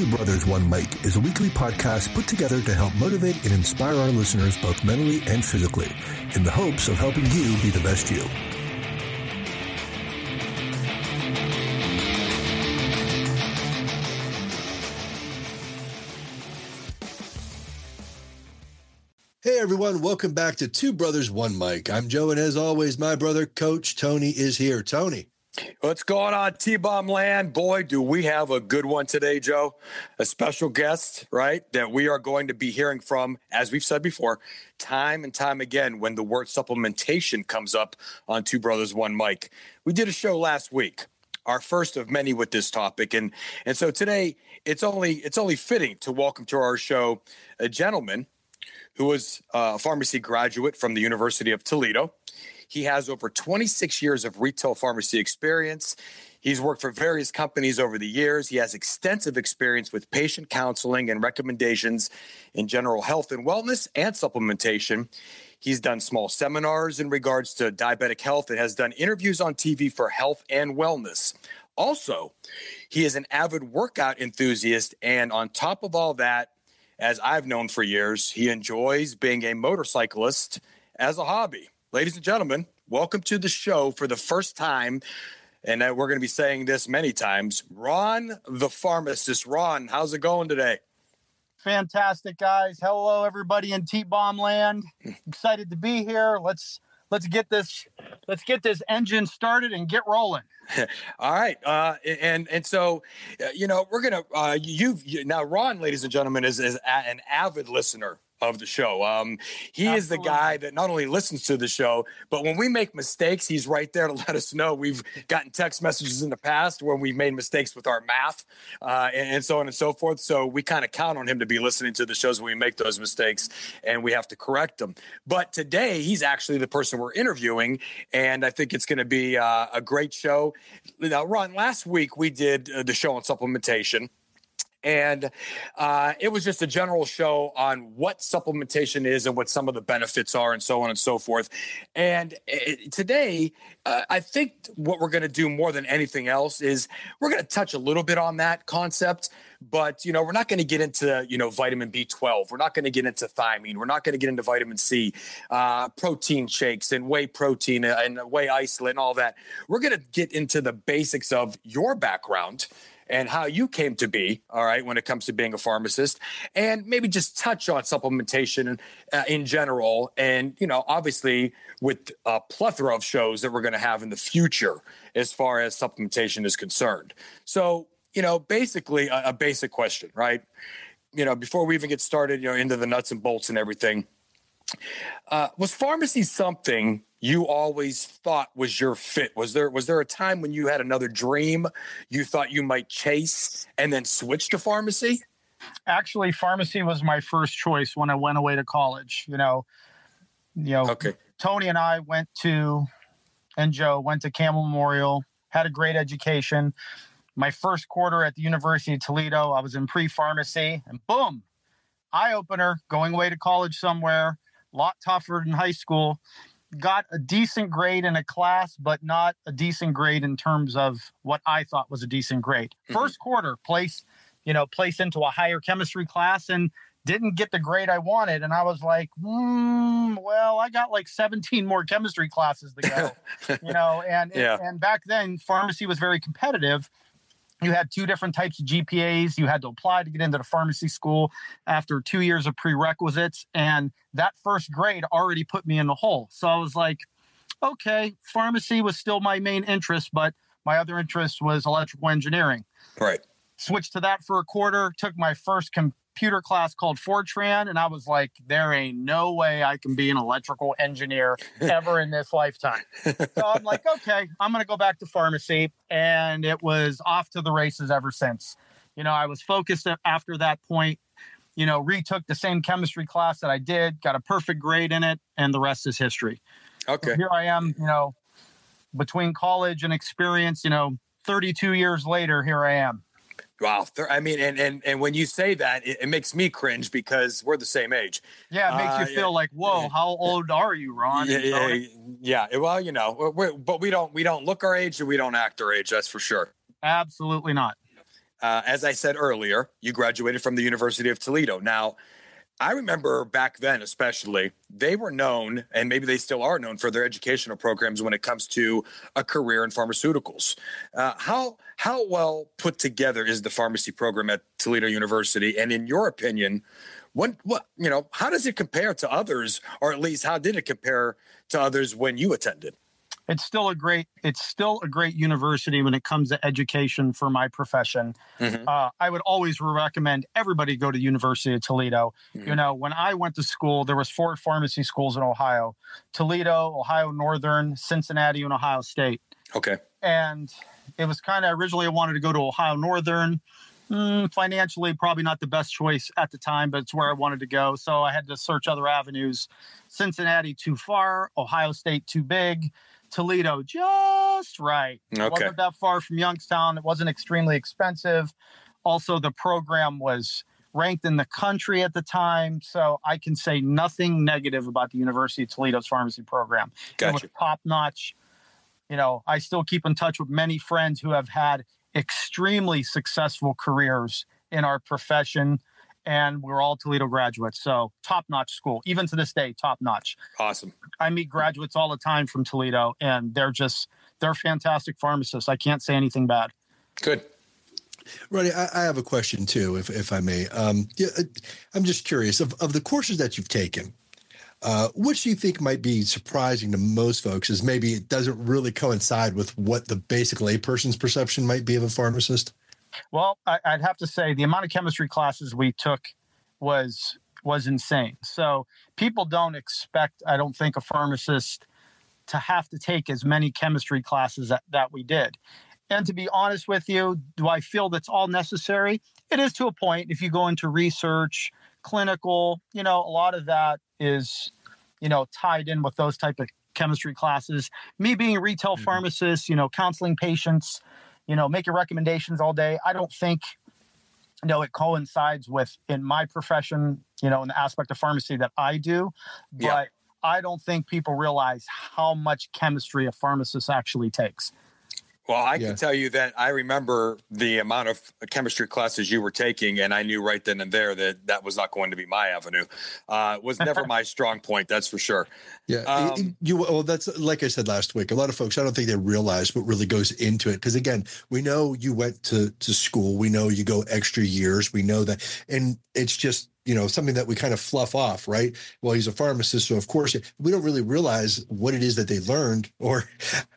Two Brothers, One Mic is a weekly podcast put together to help motivate and inspire our listeners both mentally and physically in the hopes of helping you be the best you. Hey everyone, welcome back to Two Brothers, One Mic. I'm Joe, and as always, my brother, Coach Tony, is here. Tony. What's going on, T Bomb Land? Boy, do we have a good one today, Joe. A special guest, right? That we are going to be hearing from, as we've said before, time and time again when the word supplementation comes up on Two Brothers, One Mic. We did a show last week our first of many with this topic and and so today it's only it's only fitting to welcome to our show a gentleman who was uh, a pharmacy graduate from the University of Toledo. He has over 26 years of retail pharmacy experience. He's worked for various companies over the years. He has extensive experience with patient counseling and recommendations in general health and wellness and supplementation. He's done small seminars in regards to diabetic health and has done interviews on TV for health and wellness. Also, he is an avid workout enthusiast. And on top of all that, as I've known for years, he enjoys being a motorcyclist as a hobby. Ladies and gentlemen, welcome to the show for the first time. And we're going to be saying this many times. Ron, the pharmacist. Ron, how's it going today? Fantastic, guys. Hello, everybody in T Bomb Land. Excited to be here. Let's let's get this let's get this engine started and get rolling. All right, uh, and and so uh, you know we're gonna uh, you've you, now Ron, ladies and gentlemen, is is an avid listener of the show. Um, he Absolutely. is the guy that not only listens to the show, but when we make mistakes, he's right there to let us know. We've gotten text messages in the past when we made mistakes with our math uh, and, and, so on and so forth. So we kind of count on him to be listening to the shows when we make those mistakes and we have to correct them. But today, he's actually the person we're interviewing, and I think it's going to be uh, a great show. Now, Ron, last week we did uh, the show on supplementation and uh, it was just a general show on what supplementation is and what some of the benefits are and so on and so forth. And it, uh, today uh, i think what we're going to do more than anything else is we're going to touch a little bit on that concept but you know we're not going to get into you know vitamin b12 we're not going to get into thiamine we're not going to get into vitamin c uh, protein shakes and whey protein and whey isolate and all that. We're going to get into the basics of your background and how you came to be, all right, when it comes to being a pharmacist, and maybe just touch on supplementation uh, in general. And, you know, obviously with a plethora of shows that we're going to have in the future as far as supplementation is concerned. So, you know, basically a, a basic question, right? You know, before we even get started, you know, into the nuts and bolts and everything, uh, was pharmacy something you always thought was your fit? Was there was there a time when you had another dream you thought you might chase and then switch to pharmacy? Actually, pharmacy was my first choice when I went away to college. You know, you know, okay. Tony and I went to and Joe went to Campbell Memorial, had a great education. My first quarter at the University of Toledo, I was in pre-pharmacy, and boom, eye opener, going away to college somewhere, a lot tougher in high school got a decent grade in a class, but not a decent grade in terms of what I thought was a decent grade. Mm-hmm. First quarter, place, you know, place into a higher chemistry class and didn't get the grade I wanted. And I was like, mm, well, I got like 17 more chemistry classes to go, you know, and, yeah. and, and back then pharmacy was very competitive you had two different types of GPAs. You had to apply to get into the pharmacy school after two years of prerequisites. And that first grade already put me in the hole. So I was like, okay, pharmacy was still my main interest, but my other interest was electrical engineering. Right. Switched to that for a quarter, took my first com- computer class called Fortran, and I was like, there ain't no way I can be an electrical engineer ever in this lifetime. So I'm like, okay, I'm going to go back to pharmacy. And it was off to the races ever since. You know, I was focused after that point, you know, retook the same chemistry class that I did, got a perfect grade in it, and the rest is history. Okay. So here I am, you know, between college and experience, you know, 32 years later, here I am. Wow. I mean, and, and, and when you say that, it, it, makes me cringe because we're the same age. Yeah. It makes uh, you feel yeah. like, whoa, how old are you, Ron? Yeah. Yeah. yeah. Well, you know, we're, but we don't, we don't look our age and we don't act our age. That's for sure. Absolutely not. uh, as I said earlier, you graduated from the University of Toledo. Now, I remember back then, especially, they were known, and maybe they still are known for their educational programs when it comes to a career in pharmaceuticals. Uh, how how well put together is the pharmacy program at Toledo University? And in your opinion, what what you know, how does it compare to others, or at least how did it compare to others when you attended? It's still a great it's still a great university when it comes to education for my profession. Mm-hmm. uh, i would always recommend everybody go to university of toledo. Mm-hmm. you know when i went to school there was four pharmacy schools in ohio toledo ohio northern cincinnati and ohio state. Okay. And it was kind of originally i wanted to go to ohio northern. Mm, financially probably not the best choice at the time but it's where i wanted to go. So i had to search other avenues. Cincinnati too far ohio state too big Toledo just right. Okay. It wasn't that far from Youngstown. It wasn't extremely expensive. Also, the program was ranked in the country at the time. So I can say nothing negative about the University of Toledo's pharmacy program. Gotcha. It was top notch. You know, I still keep in touch with many friends who have had extremely successful careers in our profession and we're all Toledo graduates. So top notch school, even to this day, top notch. Awesome. I meet graduates all the time from Toledo, and they're just they're fantastic pharmacists. I can't say anything bad. Good. Ronnie, I, I have a question too, if if I may. Um, yeah, uh, I'm just curious of of the courses that you've taken. Uh, which do you think might be surprising to most folks is maybe it doesn't really coincide with what the basic layperson's perception might be of a pharmacist? Well, I, would have to say the amount of chemistry classes we took was was insane. So people don't expect, I don't think, a pharmacist to have to take as many chemistry classes that, that we did. And to be honest with you, do I feel that's all necessary? It is to a point. If you go into research, clinical, you know, a lot of that is, you know, tied in with those type of chemistry classes. Me being a retail mm-hmm. pharmacist, you know, counseling patients, you know, making recommendations all day. I don't think, you know, it coincides with in my profession, you know, in the aspect of pharmacy that I do. But yeah. I don't think people realize how much chemistry a pharmacist actually takes. Well, I yeah. can tell you that I remember the amount of chemistry classes you were taking, and I knew right then and there that that was not going to be my avenue. Uh, was never my strong point, that's for sure. Yeah, um, you. Well, that's like I said last week. A lot of folks, I don't think they realize what really goes into it. Because again, we know you went to to school. We know you go extra years. We know that, and it's just you know something that we kind of fluff off right well he's a pharmacist so of course we don't really realize what it is that they learned or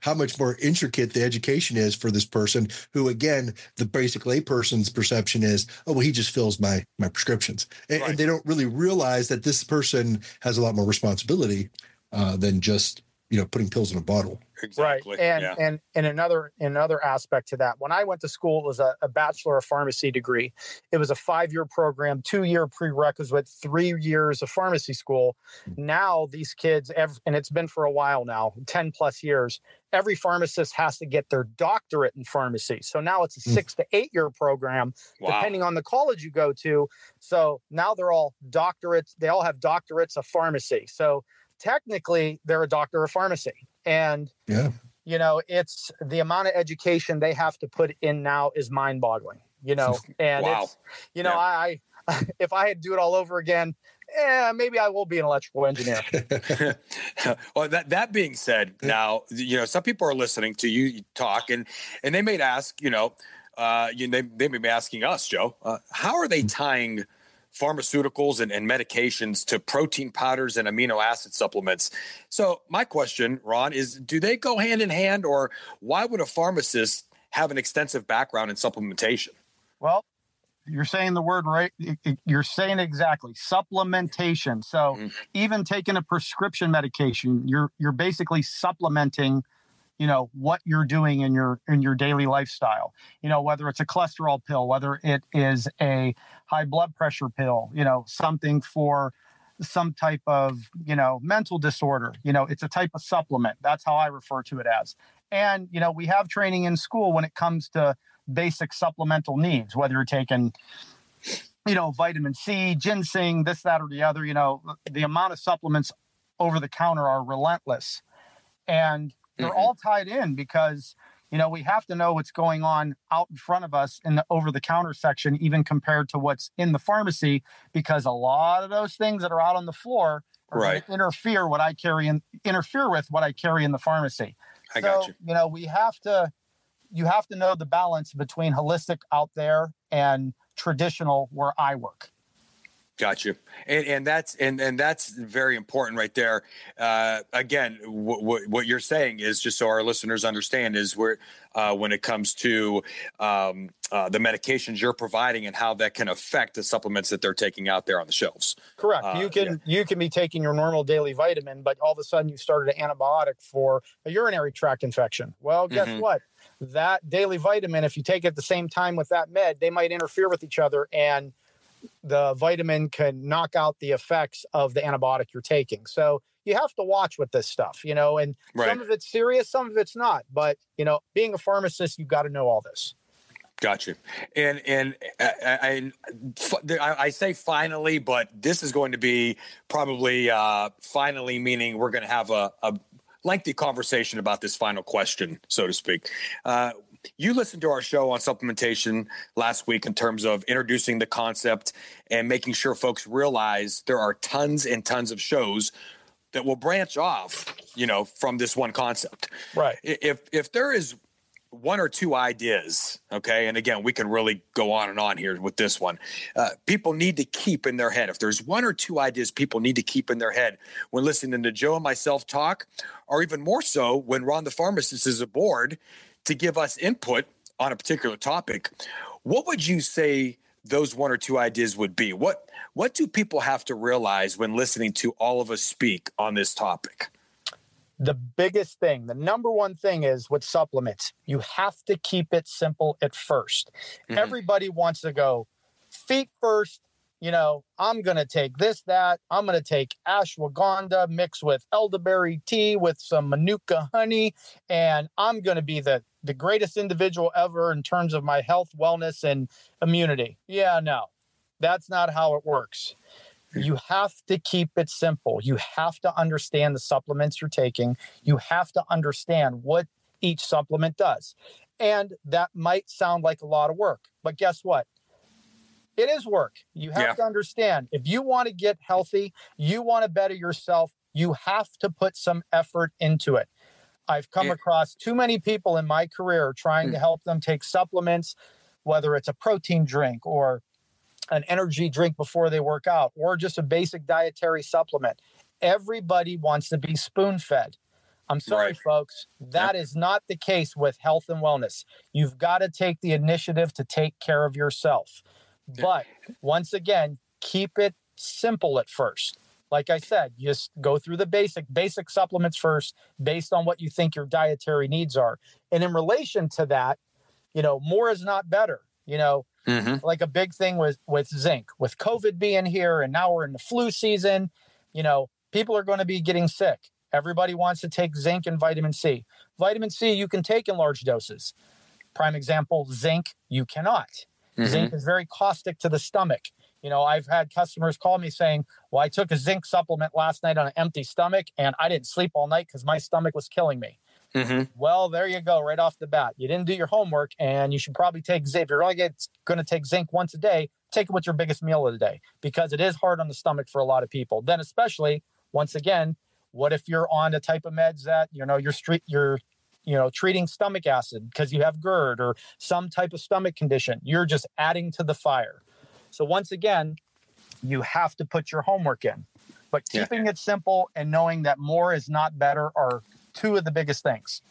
how much more intricate the education is for this person who again the basic layperson's perception is oh well he just fills my my prescriptions and, right. and they don't really realize that this person has a lot more responsibility uh, than just you know putting pills in a bottle Exactly. Right. And yeah. and and another another aspect to that. When I went to school, it was a, a bachelor of pharmacy degree. It was a five year program, two year prerequisite, three years of pharmacy school. Hmm. Now these kids, and it's been for a while now, ten plus years. Every pharmacist has to get their doctorate in pharmacy. So now it's a hmm. six to eight year program, wow. depending on the college you go to. So now they're all doctorates. They all have doctorates of pharmacy. So technically, they're a doctor of pharmacy and yeah, you know, it's the amount of education they have to put in now is mind boggling, you know, and wow. it's, you know, yeah. I, I, if I had to do it all over again, yeah, maybe I will be an electrical engineer. well, that that being said, now you know some people are listening to you talk, and and they may ask, you know, uh, you they they may be asking us, Joe, uh, how are they tying pharmaceuticals and, and medications to protein powders and amino acid supplements. So, my question, Ron, is do they go hand in hand, or why would a pharmacist have an extensive background in supplementation? Well, you're saying the word right. You're saying exactly supplementation. So mm-hmm. even taking a prescription medication, you're you're basically supplementing you know what you're doing in your in your daily lifestyle. You know whether it's a cholesterol pill whether it is a high blood pressure pill you know something for some type of you know mental disorder. You know it's a type of supplement. That's how i refer to it as. And you know we have training in school when it comes to basic supplemental needs whether you're taking you know vitamin c ginseng this that or the other. You know the amount of supplements over the counter are relentless. And they're mm-hmm. all tied in because you know, we have to know what's going on out in front of us in the over the counter section, even compared to what's in the pharmacy, because a lot of those things that are out on the floor right. interfere what I carry in interfere with what I carry in the pharmacy. I so, got you. You know, we have to you have to know the balance between holistic out there and traditional where I work. Got you, and and that's and and that's very important right there. Uh, again, what what you're saying is just so our listeners understand is where uh, when it comes to um, uh, the medications you're providing and how that can affect the supplements that they're taking out there on the shelves. Correct. Uh, you can yeah. you can be taking your normal daily vitamin, but all of a sudden you started an antibiotic for a urinary tract infection. Well, guess mm-hmm. what? That daily vitamin, if you take it at the same time with that med, they might interfere with each other and the vitamin can knock out the effects of the antibiotic you're taking. So you have to watch with this stuff, you know, and right. some of it's serious, some of it's not. But, you know, being a pharmacist, you've got to know all this. Got you. And and I, I, I say finally, but this is going to be probably uh, finally meaning we're going to have a, a lengthy conversation about this final question, so to speak. Uh, you listened to our show on supplementation last week in terms of introducing the concept and making sure folks realize there are tons and tons of shows that will branch off, you know, from this one concept. Right. If if there is one or two ideas, okay, and again, we can really go on and on here with this one. Uh, people need to keep in their head. If there's one or two ideas people need to keep in their head when listening to Joe and myself talk, or even more so when Ron the pharmacist is aboard to give us input on a particular topic, what would you say those one or two ideas would be? What what do people have to realize when listening to all of us speak on this topic? The biggest thing, the number one thing is with supplements, you have to keep it simple at 1st mm-hmm. Everybody wants to go feet first, you know, I'm going to take this, that. I'm going to take ashwagandha mixed with elderberry tea with some manuka honey. And I'm going to be the, the greatest individual ever in terms of my health, wellness, and immunity. Yeah, no, that's not how it works. Hmm. You have to keep it simple. You have to understand the supplements you're taking. You have to understand what each supplement does. And that might sound like a lot of work, but guess what? It is work. You have yeah. to understand if you want to get healthy, you want to better yourself, you have to put some effort into it. I've come yeah. across too many people in my career trying mm. to help them take supplements, whether it's a protein drink or an energy drink before they work out or just a basic dietary supplement. Everybody wants to be spoon fed. I'm sorry, right. folks. That is not the case with health and wellness. You've got to take the initiative to take care of yourself. But once again, keep it simple at first. Like I said, just go through the basic basic supplements first based on what you think your dietary needs are. And in relation to that, you know, more is not better. You know, mm-hmm. like a big thing with with zinc, with COVID being here and now we're in the flu season, you know, people are going to be getting sick. Everybody wants to take zinc and vitamin C. Vitamin C you can take in large doses. Prime example, zinc you cannot. Mm-hmm. Zinc is very caustic to the stomach. You know, I've had customers call me saying, Well, I took a zinc supplement last night on an empty stomach and I didn't sleep all night because my stomach was killing me. Mm-hmm. Well, there you go, right off the bat. You didn't do your homework, and you should probably take zinc. If you're only going to take zinc once a day, take it with your biggest meal of the day because it is hard on the stomach for a lot of people. Then, especially once again, what if you're on a type of meds that you know your street your you know, treating stomach acid because you have GERD or some type of stomach condition. You're just adding to the fire. So once again, you have to put your homework in. But keeping yeah. it simple and knowing that more is not better are two of the biggest things.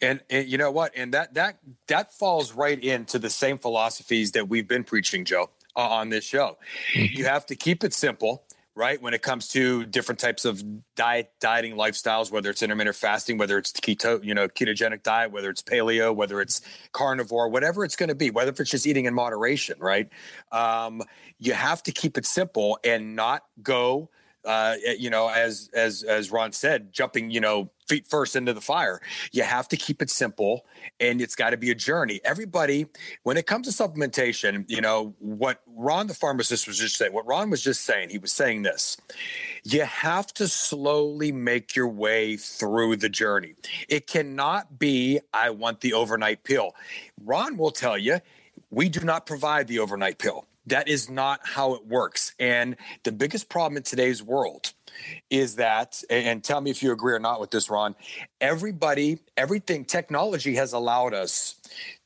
And, and, you know what? And that that that falls right into the same philosophies that we've been preaching, Joe, uh, on this show. Mm-hmm. You have to keep it simple right? When it comes to different types of diet, dieting lifestyles, whether it's intermittent fasting, whether it's keto, you know, ketogenic diet, whether it's paleo, whether it's carnivore, whatever it's going to be, whether if it's just eating in moderation, right? Um, you have to keep it simple and not go uh, you know, as as as Ron said, jumping, you know, feet first into the fire. You have to keep it simple, and it's got to be a journey. Everybody, when it comes to supplementation, you know what Ron, the pharmacist, was just saying. What Ron was just saying, he was saying this: you have to slowly make your way through the journey. It cannot be, I want the overnight pill. Ron will tell you, we do not provide the overnight pill. That is not how it works. And the biggest problem in today's world is that, and tell me if you agree or not with this, Ron, everybody, everything, technology has allowed us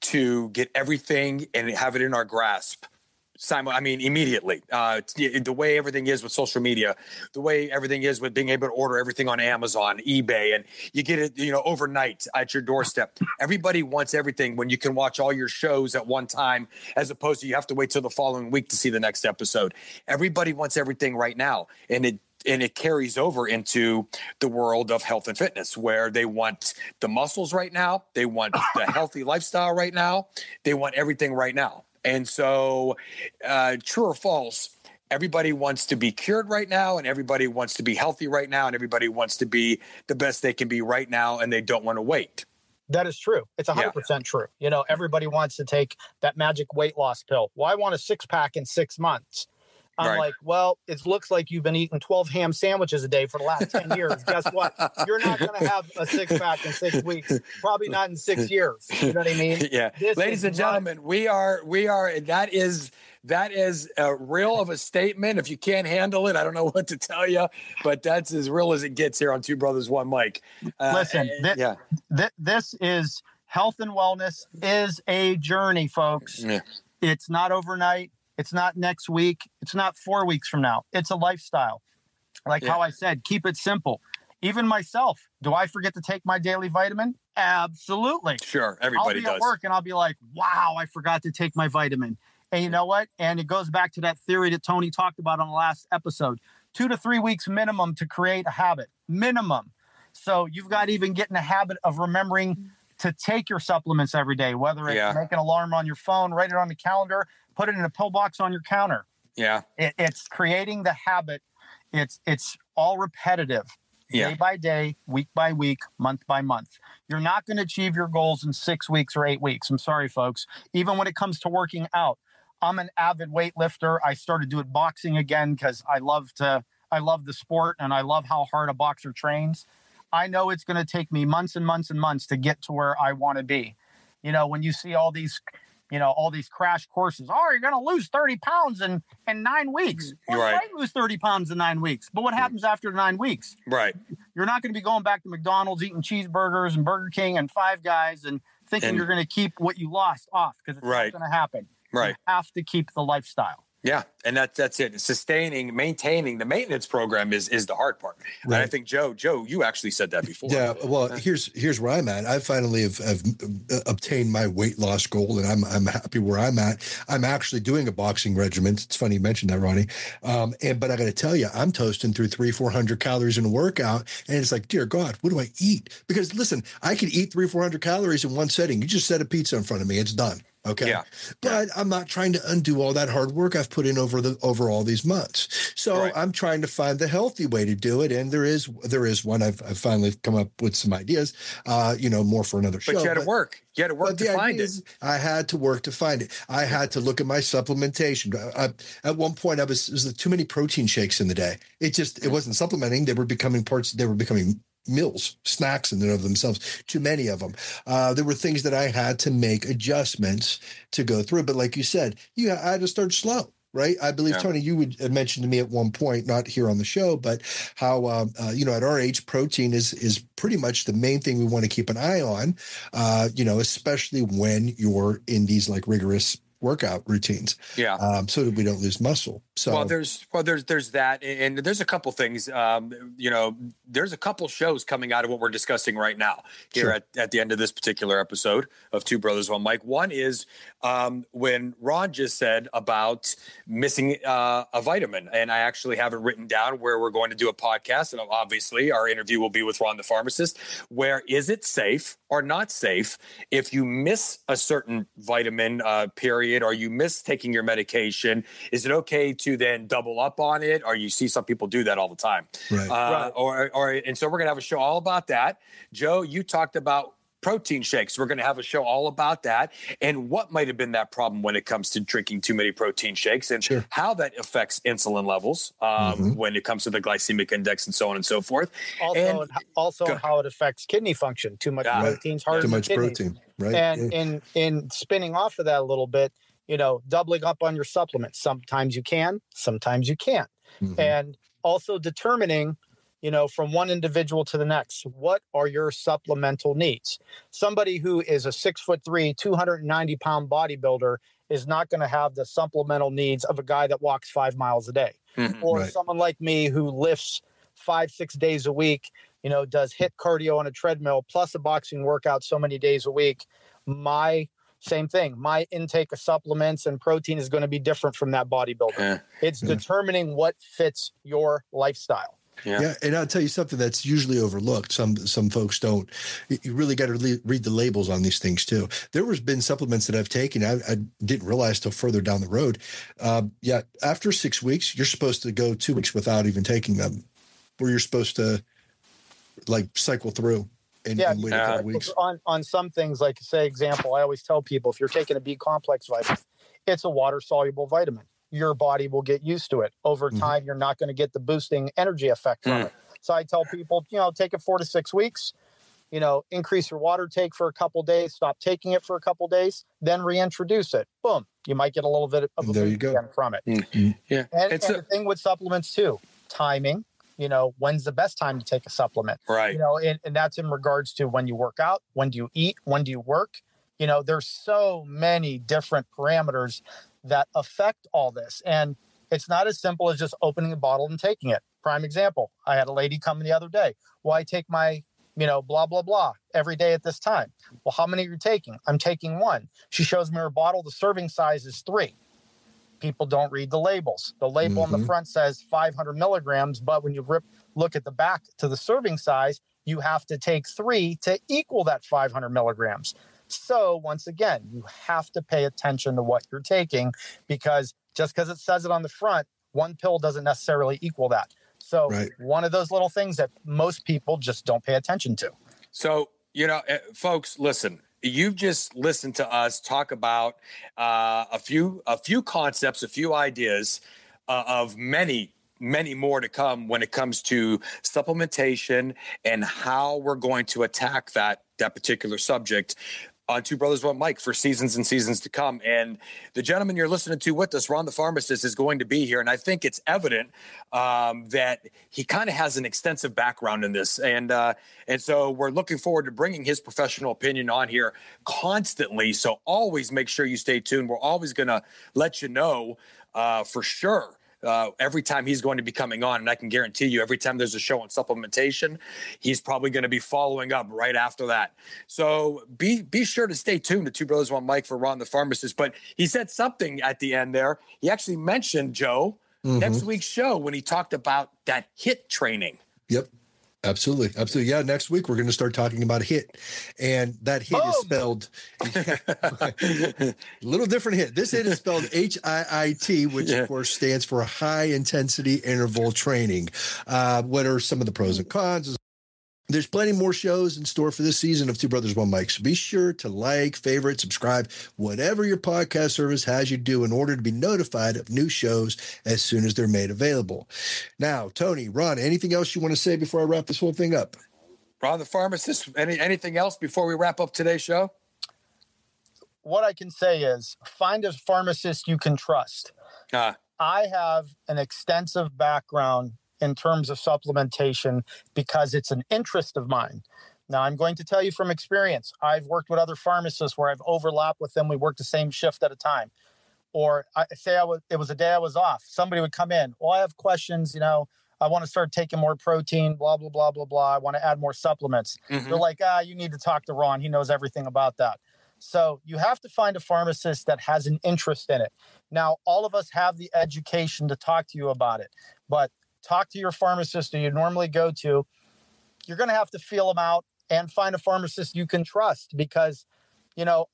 to get everything and have it in our grasp simul- I mean, immediately. Uh, the way everything is with social media, the way everything is with being able to order everything on Amazon, eBay, and you get it, you know, overnight at your doorstep. Everybody wants everything when you can watch all your shows at one time, as opposed to you have to wait till the following week to see the next episode. Everybody wants everything right now, and it and it carries over into the world of health and fitness where they want the muscles right now they want the healthy lifestyle right now they want everything right now and so, uh, true or false, everybody wants to be cured right now, and everybody wants to be healthy right now, and everybody wants to be the best they can be right now, and they don't want to wait. That is true. It's 100% yeah. true. You know, everybody wants to take that magic weight loss pill. Well, I want a six pack in six months. I'm right. like, well, it looks like you've been eating 12 ham sandwiches a day for the last 10 years. Guess what? You're not going to have a six pack in six weeks. Probably not in six years. You know what I mean? Yeah. This Ladies and gentlemen, not- we are, we are, that is, that is a real of a statement. If you can't handle it, I don't know what to tell you, but that's as real as it gets here on Two Brothers One Mic. Uh, Listen, th- yeah, th- this is health and wellness is a journey, folks. Yeah. It's not overnight. It's not next week. It's not four weeks from now. It's a lifestyle. Like yeah. how I said, keep it simple. Even myself, do I forget to take my daily vitamin? Absolutely. Sure, everybody I'll be does. at work and I'll be like, "Wow, I forgot to take my vitamin." And you know what? And it goes back to that theory that Tony talked about on the last episode. 2 to 3 weeks minimum to create a habit. Minimum. So you've got to even get in the habit of remembering to take your supplements every day, whether it's yeah. make an alarm on your phone, write it on the calendar, put it in a pill box on your counter. Yeah. It, it's creating the habit. It's it's all repetitive. Yeah. Day by day, week by week, month by month. You're not going to achieve your goals in six weeks or eight weeks. I'm sorry, folks. Even when it comes to working out, I'm an avid weightlifter. I started doing boxing again because I love to. I love the sport and I love how hard a boxer trains. I know it's going to take me months and months and months to get to where I want to be. You know, when you see all these you know, all these crash courses. Oh, you're going to lose 30 pounds in, in nine weeks. Mm-hmm. Well, right. You might lose 30 pounds in nine weeks. But what mm-hmm. happens after nine weeks? Right. You're not going to be going back to McDonald's, eating cheeseburgers and Burger King and Five Guys and thinking and, you're going to keep what you lost off because it's right. not going to happen. Right. You have to keep the lifestyle. Yeah, and that's that's it. Sustaining, maintaining the maintenance program is is the hard part. Right. And I think Joe, Joe, you actually said that before. Yeah. Well, here's here's where I'm at. I finally have, have uh, obtained my weight loss goal, and I'm I'm happy where I'm at. I'm actually doing a boxing regimen. It's funny you mentioned that, Ronnie. Um, and but I got to tell you, I'm toasting through three four hundred calories in a workout, and it's like, dear God, what do I eat? Because listen, I can eat three four hundred calories in one setting. You just set a pizza in front of me, it's done. Okay. Yeah. But yeah. I'm not trying to undo all that hard work I've put in over the over all these months. So right. I'm trying to find the healthy way to do it. And there is there is one. I've, I've finally come up with some ideas. Uh, you know, more for another show. But you had to work. You had to work to find it. I had to work to find it. I had to look at my supplementation. I, at one point, I was, was too many protein shakes in the day. It just it wasn't supplementing. They were becoming parts. They were becoming meals, snacks in and of themselves, too many of them. Uh, there were things that I had to make adjustments to go through. But like you said, you I had to start slow. Right, I believe yeah. Tony, you would uh, mention to me at one point, not here on the show, but how um, uh, you know at our age, protein is is pretty much the main thing we want to keep an eye on. Uh, you know, especially when you're in these like rigorous workout routines. Yeah. Um, so that we don't lose muscle. So well, there's well, there's there's that, and there's a couple things. Um, you know, there's a couple shows coming out of what we're discussing right now here sure. at, at the end of this particular episode of Two Brothers One Mic. One is um, when Ron just said about missing uh, a vitamin, and I actually have it written down where we're going to do a podcast, and obviously our interview will be with Ron the pharmacist. Where is it safe or not safe if you miss a certain vitamin uh, period or you miss taking your medication? Is it okay to to then double up on it, or you see some people do that all the time. Right. Uh, right. Or, or, and so we're going to have a show all about that. Joe, you talked about protein shakes. We're going to have a show all about that and what might have been that problem when it comes to drinking too many protein shakes and sure. how that affects insulin levels um, mm-hmm. when it comes to the glycemic index and so on and so forth. Also, and, also go. how it affects kidney function. Too much yeah. protein's hard. Too much protein, right? And yeah. in in spinning off of that a little bit, you know, doubling up on your supplements. Sometimes you can, sometimes you can't, mm-hmm. and also determining you know, from one individual to the next. What are your supplemental needs? Somebody who is a six foot three, 290 pound bodybuilder is not going to have the supplemental needs of a guy that walks five miles a day. Mm-hmm, or right. someone like me who lifts five, six days a week, you know, does HIIT cardio on a treadmill plus a boxing workout so many days a week. My same thing. My intake of supplements and protein is going to be different from that bodybuilder. Yeah. It's yeah. determining what fits your lifestyle. Yeah. yeah. and I'll tell you something that's usually overlooked. Some some folks don't. You really got to read the labels on these things too. There has been supplements that I've taken I, I didn't realize till further down the road. Uh, yeah, after six weeks, you're supposed to go two weeks without even taking them, where you're supposed to like cycle through. And, yeah, and wait a couple weeks. On on some things, like say example, I always tell people if you're taking a B complex vitamin, it's a water soluble vitamin your body will get used to it. Over mm-hmm. time, mm-hmm. you're not going to get the boosting energy effect from mm. it. So I tell people, you know, take it four to six weeks. You know, increase your water take for a couple days, stop taking it for a couple days, then reintroduce it. Boom, you might get a little bit of a there you go. from it. Mm-hmm. Yeah, and, and a- the thing with supplements too, timing. You know, when's the best time to take a supplement? Right. You know, and, and that's in regards to when you work out, when do you eat, when do you work. You know, there's so many different parameters that affect all this. And it's not as simple as just opening a bottle and taking it. Prime example, I had a lady come the other day. Well, I take my, you know, blah, blah, blah every day at this time. Well, how many are you taking? I'm taking one. She shows me her bottle. The serving size is three. People don't read the labels. The label mm-hmm. on the mm-hmm. front says 500 milligrams, but when you rip, look at the back to the serving size, you have to take three to equal that 500 milligrams. So, once again, you have to pay attention to what you're taking because just because it says it on the front, one pill doesn't necessarily equal that. So, right. one of those little things that most people just don't pay attention to. So, you know, eh, folks, listen, you've just listened to us talk about uh, a few a few concepts, a few ideas uh, of many many more to come when it comes to supplementation and how we're going to attack that that particular subject on Two Brothers One Mic for seasons and seasons to come. And the gentleman you're listening to with us, Ron the pharmacist, is going to be here. And I think it's evident um, that he kind of has an extensive background in this. And uh, and so we're looking forward to bringing his professional opinion on here constantly. So always make sure you stay tuned. We're always going to let you know uh, for sure uh, every time he's going to be coming on. And I can guarantee you, every time there's a show on supplementation, he's probably going to be following up right after that. So be be sure to stay tuned to Two Brothers One Mic for Ron the pharmacist. But he said something at the end there. He actually mentioned Joe mm-hmm. next week's show when he talked about that hit training. Yep. Absolutely. Absolutely. Yeah. Next week, we're going to start talking about hit, And that hit Boom. is spelled a little different Hit. This HIIT is spelled H I I T, which yeah. of course stands for high intensity interval training. Uh, what are some of the pros and cons? There's plenty more shows in store for this season of Two Brothers One Mic. So be sure to like, favorite, subscribe, whatever your podcast service has you do in order to be notified of new shows as soon as they're made available. Now, Tony, Ron, anything else you want to say before I wrap this whole thing up? Ron, the pharmacist, any anything else before we wrap up today's show? What I can say is find a pharmacist you can trust. Uh, I have an extensive background in terms of supplementation because it's an interest of mine. Now, I'm going to tell you from experience, I've worked with other pharmacists where I've overlapped with them. We worked the same shift at a time. Or I say I was, it was a day I was off. Somebody would come in. Well, I have questions. You know, I want to start taking more protein, blah, blah, blah, blah, blah. I want to add more supplements. Mm-hmm. They're like, ah, you need to talk to Ron. He knows everything about that. So you have to find a pharmacist that has an interest in it. Now, all of us have the education to talk to you about it, but talk to your pharmacist that you normally go to. You're going to have to feel them out and find a pharmacist you can trust because, you know,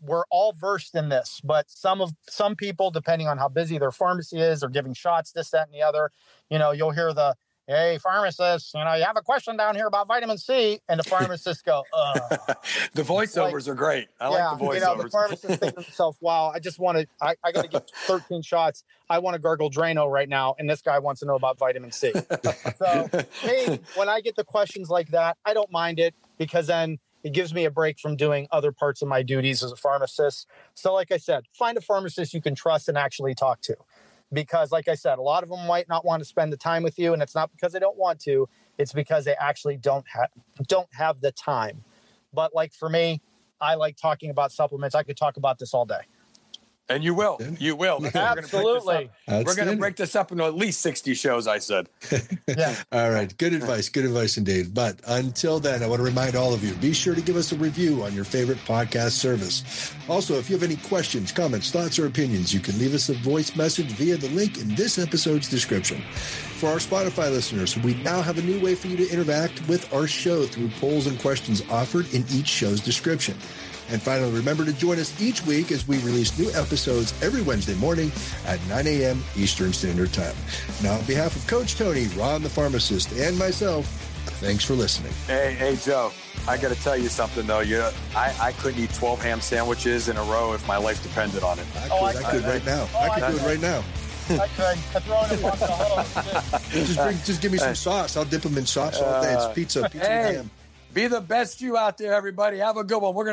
we're all versed in this, but some of some people, depending on how busy their pharmacy is, are giving shots, this, that, and the other. You know, you'll hear the hey pharmacist you know you have a question down here about vitamin c and the pharmacists go the voiceovers like, are great. I yeah, like the voiceovers you know the pharmacist thinks to himself wow i just want to i, I got to get 13 shots. I want to gargle drano right now and this guy wants to know about vitamin c. So hey when i get the questions like that i don't mind it because then it gives me a break from doing other parts of my duties as a pharmacist. So like i said find a pharmacist you can trust and actually talk to because like i said a lot of them might not want to spend the time with you and it's not because they don't want to it's because they actually don't have don't have the time. But like for me i like talking about supplements. I could talk about this all day and you will. You will. Absolutely. We're going to break this up into at least 60 shows, I said. yeah. All right. Good advice. Good advice indeed. But until then, I want to remind all of you be sure to give us a review on your favorite podcast service. Also, if you have any questions, comments, thoughts, or opinions, you can leave us a voice message via the link in this episode's description. For our Spotify listeners, we now have a new way for you to interact with our show through polls and questions offered in each show's description. And finally, remember to join us each week as we release new episodes every Wednesday morning at 9 a.m. Eastern Standard Time. Now, on behalf of Coach Tony, Ron the pharmacist, and myself, thanks for listening. Hey, hey, Joe. I got to tell you something though. You, I, I couldn't eat 12 ham sandwiches in a row if my life depended on it. I could, oh, I, I could right now. Oh, I could do it right now. Oh, I could. I throw in a box of just, bring, just give me some sauce. I'll dip them in sauce all day. It's uh, pizza, pizza hey, ham. Be the best you out there, everybody. Have a good one. We're going to